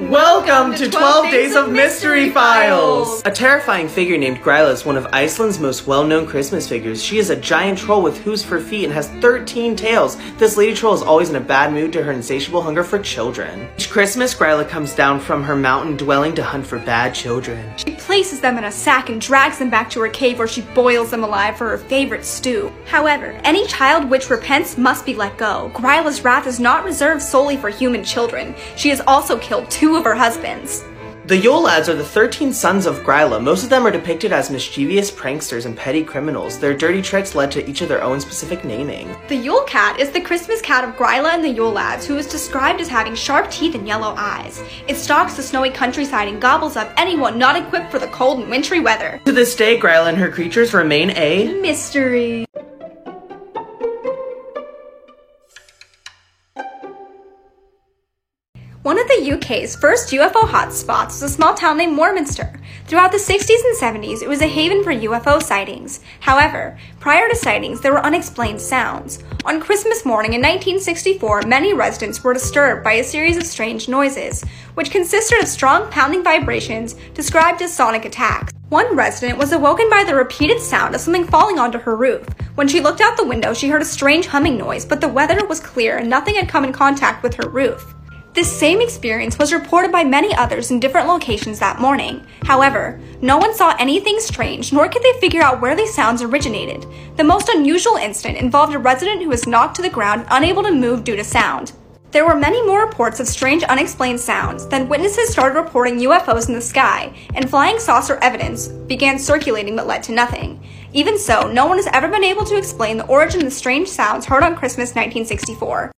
Well Welcome to 12 Days of Mystery Files! A terrifying figure named Gryla is one of Iceland's most well-known Christmas figures. She is a giant troll with hooves for feet and has 13 tails. This lady troll is always in a bad mood to her insatiable hunger for children. Each Christmas, Gryla comes down from her mountain dwelling to hunt for bad children. She places them in a sack and drags them back to her cave where she boils them alive for her favorite stew. However, any child which repents must be let go. Gryla's wrath is not reserved solely for human children. She has also killed two of her husbands. The Yule Lads are the 13 sons of Gryla. Most of them are depicted as mischievous pranksters and petty criminals. Their dirty tricks led to each of their own specific naming. The Yule Cat is the Christmas cat of Gryla and the Yule Lads, who is described as having sharp teeth and yellow eyes. It stalks the snowy countryside and gobbles up anyone not equipped for the cold and wintry weather. To this day, Gryla and her creatures remain a Mystery. The UK's first UFO hotspots was a small town named Warminster. Throughout the 60s and 70s, it was a haven for UFO sightings. However, prior to sightings, there were unexplained sounds. On Christmas morning in 1964, many residents were disturbed by a series of strange noises, which consisted of strong pounding vibrations described as sonic attacks. One resident was awoken by the repeated sound of something falling onto her roof. When she looked out the window, she heard a strange humming noise, but the weather was clear and nothing had come in contact with her roof. This same experience was reported by many others in different locations that morning. However, no one saw anything strange, nor could they figure out where these sounds originated. The most unusual incident involved a resident who was knocked to the ground, unable to move due to sound. There were many more reports of strange unexplained sounds. Then witnesses started reporting UFOs in the sky, and flying saucer evidence began circulating but led to nothing. Even so, no one has ever been able to explain the origin of the strange sounds heard on Christmas 1964.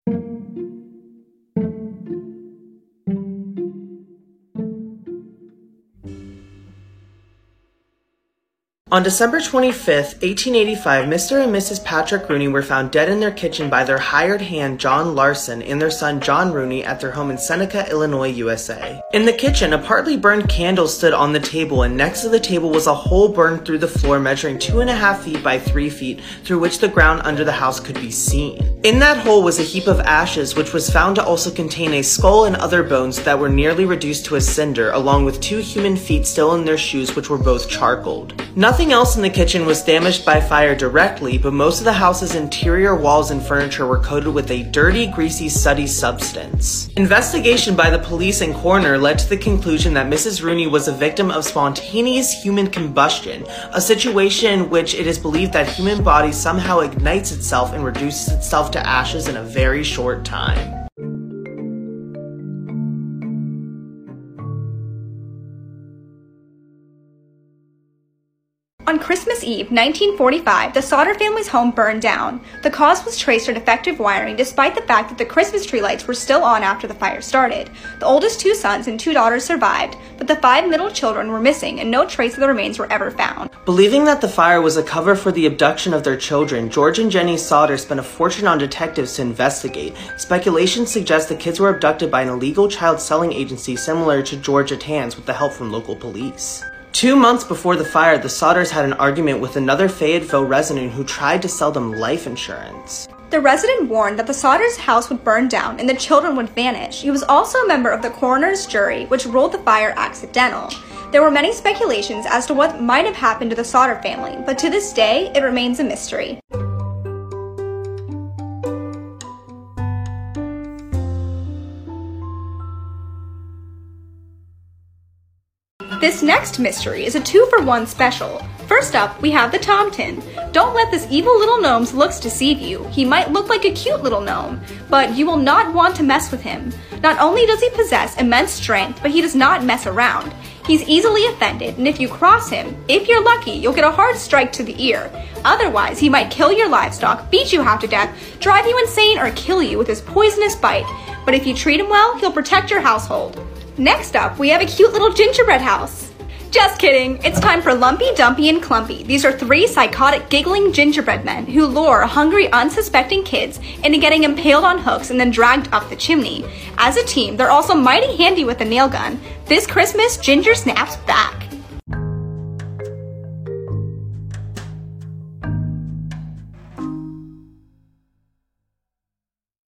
On December 25th, 1885, Mr. and Mrs. Patrick Rooney were found dead in their kitchen by their hired hand John Larson and their son John Rooney at their home in Seneca, Illinois, USA. In the kitchen, a partly burned candle stood on the table, and next to the table was a hole burned through the floor measuring two and a half feet by three feet, through which the ground under the house could be seen. In that hole was a heap of ashes, which was found to also contain a skull and other bones that were nearly reduced to a cinder, along with two human feet still in their shoes, which were both charcoaled. Nothing else in the kitchen was damaged by fire directly, but most of the house's interior walls and furniture were coated with a dirty, greasy, sooty substance. Investigation by the police and coroner led to the conclusion that Mrs. Rooney was a victim of spontaneous human combustion, a situation in which it is believed that human body somehow ignites itself and reduces itself to ashes in a very short time. Christmas Eve, 1945, the Sodder family's home burned down. The cause was traced to defective wiring despite the fact that the Christmas tree lights were still on after the fire started. The oldest two sons and two daughters survived, but the five middle children were missing and no trace of the remains were ever found. Believing that the fire was a cover for the abduction of their children, George and Jenny Sodder spent a fortune on detectives to investigate. Speculation suggests the kids were abducted by an illegal child selling agency similar to Georgia Tann's with the help from local police. Two months before the fire, the Sodders had an argument with another Fayetteville resident who tried to sell them life insurance. The resident warned that the Sodders' house would burn down and the children would vanish. He was also a member of the coroner's jury, which ruled the fire accidental. There were many speculations as to what might have happened to the Sodder family, but to this day, it remains a mystery. This next mystery is a two for one special. First up, we have the Tomten. Don't let this evil little gnome's looks deceive you. He might look like a cute little gnome, but you will not want to mess with him. Not only does he possess immense strength, but he does not mess around. He's easily offended, and if you cross him, if you're lucky, you'll get a hard strike to the ear. Otherwise, he might kill your livestock, beat you half to death, drive you insane, or kill you with his poisonous bite. But if you treat him well, he'll protect your household. Next up, we have a cute little gingerbread house. Just kidding. It's time for Lumpy, Dumpy, and Clumpy. These are three psychotic, giggling gingerbread men who lure hungry, unsuspecting kids into getting impaled on hooks and then dragged up the chimney. As a team, they're also mighty handy with a nail gun. This Christmas, Ginger snaps back.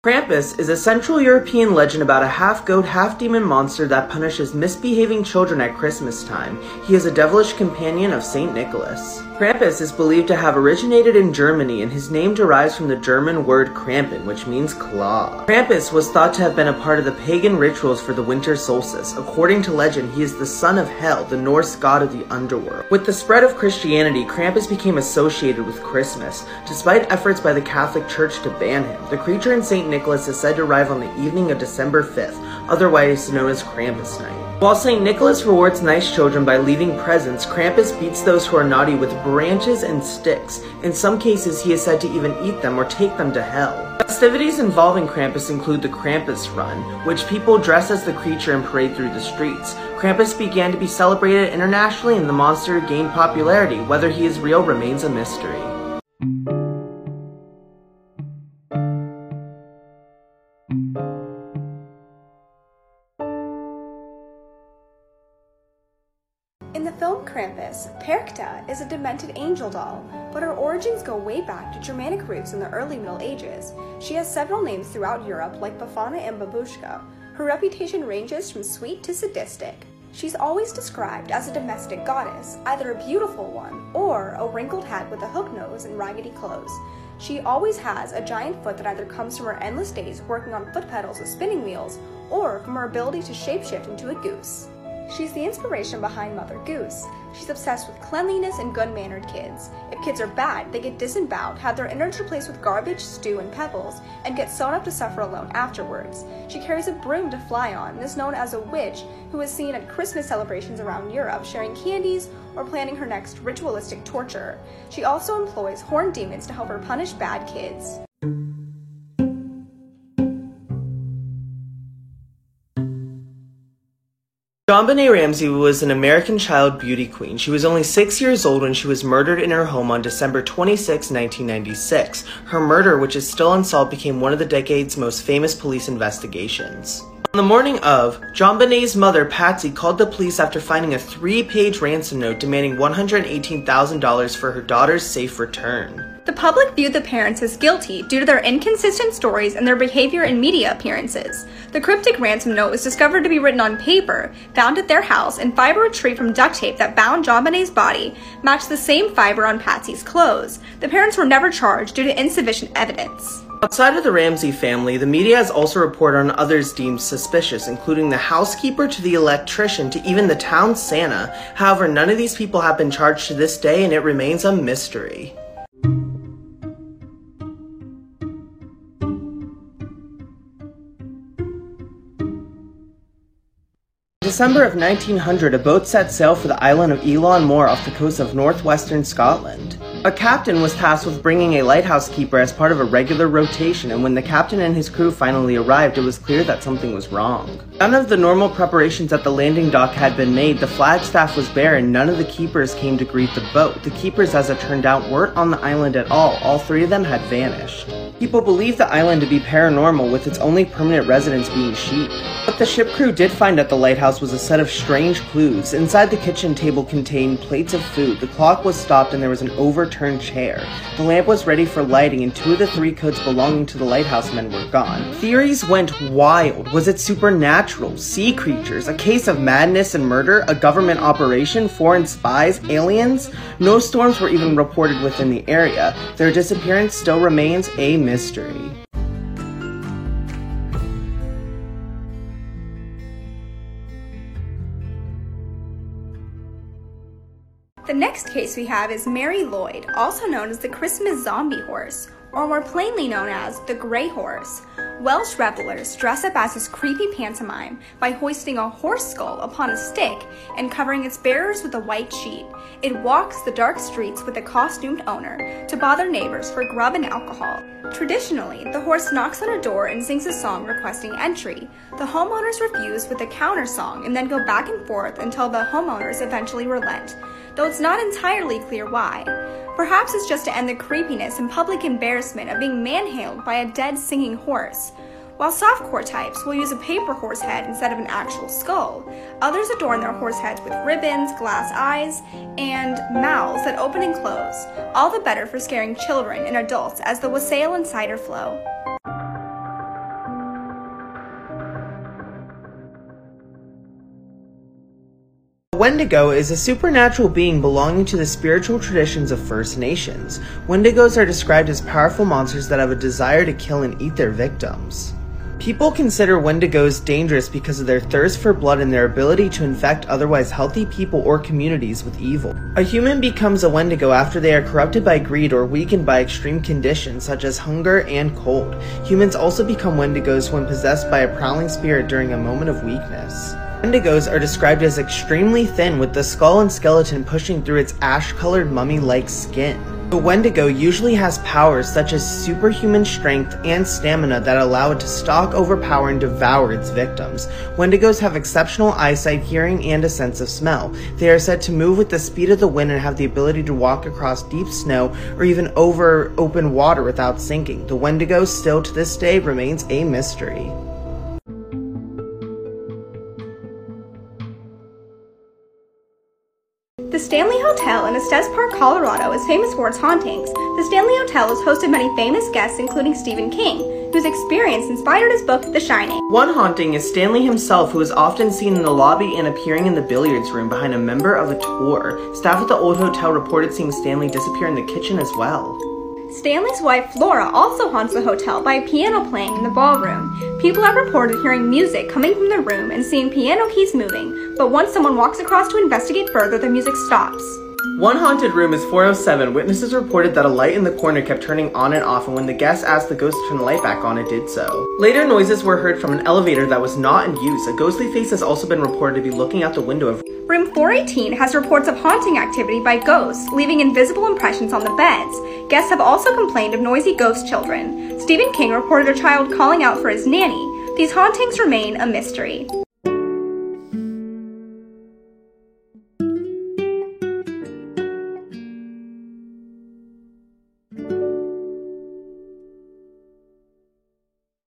Krampus is a Central European legend about a half goat, half demon monster that punishes misbehaving children at Christmas time. He is a devilish companion of St. Nicholas. Krampus is believed to have originated in Germany, and his name derives from the German word Krampen, which means claw. Krampus was thought to have been a part of the pagan rituals for the winter solstice. According to legend, he is the son of Hel, the Norse god of the underworld. With the spread of Christianity, Krampus became associated with Christmas. Despite efforts by the Catholic Church to ban him, the creature in St. Nicholas is said to arrive on the evening of December 5th, otherwise known as Krampus Night. While St. Nicholas rewards nice children by leaving presents, Krampus beats those who are naughty with branches and sticks. In some cases, he is said to even eat them or take them to hell. Festivities involving Krampus include the Krampus Run, which people dress as the creature and parade through the streets. Krampus began to be celebrated internationally and the monster gained popularity. Whether he is real remains a mystery. Krampus, Perchta is a demented angel doll, but her origins go way back to Germanic roots in the early Middle Ages. She has several names throughout Europe, like Befana and Babushka. Her reputation ranges from sweet to sadistic. She's always described as a domestic goddess, either a beautiful one or a wrinkled hat with a hook nose and raggedy clothes. She always has a giant foot that either comes from her endless days working on foot pedals with spinning wheels or from her ability to shapeshift into a goose. She's the inspiration behind Mother Goose. She's obsessed with cleanliness and good mannered kids. If kids are bad, they get disemboweled, have their innards replaced with garbage, stew, and pebbles, and get sewn up to suffer alone afterwards. She carries a broom to fly on and is known as a witch who is seen at Christmas celebrations around Europe sharing candies or planning her next ritualistic torture. She also employs horned demons to help her punish bad kids. JonBenét Ramsey was an American child beauty queen. She was only six years old when she was murdered in her home on December 26, 1996. Her murder, which is still unsolved, became one of the decade's most famous police investigations. On the morning of, John JonBenét's mother, Patsy, called the police after finding a three page ransom note demanding $118,000 for her daughter's safe return. The public viewed the parents as guilty due to their inconsistent stories and their behavior in media appearances. The cryptic ransom note was discovered to be written on paper, found at their house, and fiber retrieved from duct tape that bound John JonBenét's body matched the same fiber on Patsy's clothes. The parents were never charged due to insufficient evidence. Outside of the Ramsey family, the media has also reported on others deemed suspicious, including the housekeeper to the electrician to even the town Santa. However, none of these people have been charged to this day and it remains a mystery. December of 1900, a boat set sail for the island of Eilean Mor off the coast of northwestern Scotland. A captain was tasked with bringing a lighthouse keeper as part of a regular rotation, and when the captain and his crew finally arrived, it was clear that something was wrong. None of the normal preparations at the landing dock had been made, the flagstaff was bare, and none of the keepers came to greet the boat. The keepers, as it turned out, weren't on the island at all. All three of them had vanished. People believed the island to be paranormal, with its only permanent residents being sheep. What the ship crew did find at the lighthouse was a set of strange clues. Inside the kitchen table contained plates of food, the clock was stopped, and there was an overturned chair. The lamp was ready for lighting, and two of the three coats belonging to the lighthouse men were gone. Theories went wild. Was it supernatural? Sea creatures? A case of madness and murder? A government operation? Foreign spies? Aliens? No storms were even reported within the area. Their disappearance still remains a mystery. The next case we have is Mari Lwyd, also known as the Christmas zombie horse, or more plainly known as the Grey Horse. Welsh revelers dress up as this creepy pantomime by hoisting a horse skull upon a stick and covering its bearers with a white sheet. It walks the dark streets with a costumed owner to bother neighbors for grub and alcohol. Traditionally, the horse knocks on a door and sings a song requesting entry. The homeowners refuse with a counter song and then go back and forth until the homeowners eventually relent, though it's not entirely clear why. Perhaps it's just to end the creepiness and public embarrassment of being manhandled by a dead singing horse. While softcore types will use a paper horse head instead of an actual skull, others adorn their horse heads with ribbons, glass eyes, and mouths that open and close, all the better for scaring children and adults as the wassail and cider flow. Wendigo is a supernatural being belonging to the spiritual traditions of First Nations. Wendigos are described as powerful monsters that have a desire to kill and eat their victims. People consider Wendigos dangerous because of their thirst for blood and their ability to infect otherwise healthy people or communities with evil. A human becomes a Wendigo after they are corrupted by greed or weakened by extreme conditions such as hunger and cold. Humans also become Wendigos when possessed by a prowling spirit during a moment of weakness. Wendigos are described as extremely thin with the skull and skeleton pushing through its ash-colored mummy-like skin. The Wendigo usually has powers such as superhuman strength and stamina that allow it to stalk, overpower, and devour its victims. Wendigos have exceptional eyesight, hearing, and a sense of smell. They are said to move with the speed of the wind and have the ability to walk across deep snow or even over open water without sinking. The Wendigo still to this day remains a mystery. The Stanley Hotel in Estes Park, Colorado is famous for its hauntings. The Stanley Hotel has hosted many famous guests, including Stephen King, whose experience inspired his book, The Shining. One haunting is Stanley himself, who is often seen in the lobby and appearing in the billiards room behind a member of a tour. Staff at the old hotel reported seeing Stanley disappear in the kitchen as well. Stanley's wife Flora also haunts the hotel by piano playing in the ballroom. People have reported hearing music coming from the room and seeing piano keys moving, but once someone walks across to investigate further, the music stops. One haunted room is 407. Witnesses reported that a light in the corner kept turning on and off, and when the guests asked the ghost to turn the light back on, it did so. Later noises were heard from an elevator that was not in use. A ghostly face has also been reported to be looking out the window of Room 418 has reports of haunting activity by ghosts, leaving invisible impressions on the beds. Guests have also complained of noisy ghost children. Stephen King reported a child calling out for his nanny. These hauntings remain a mystery.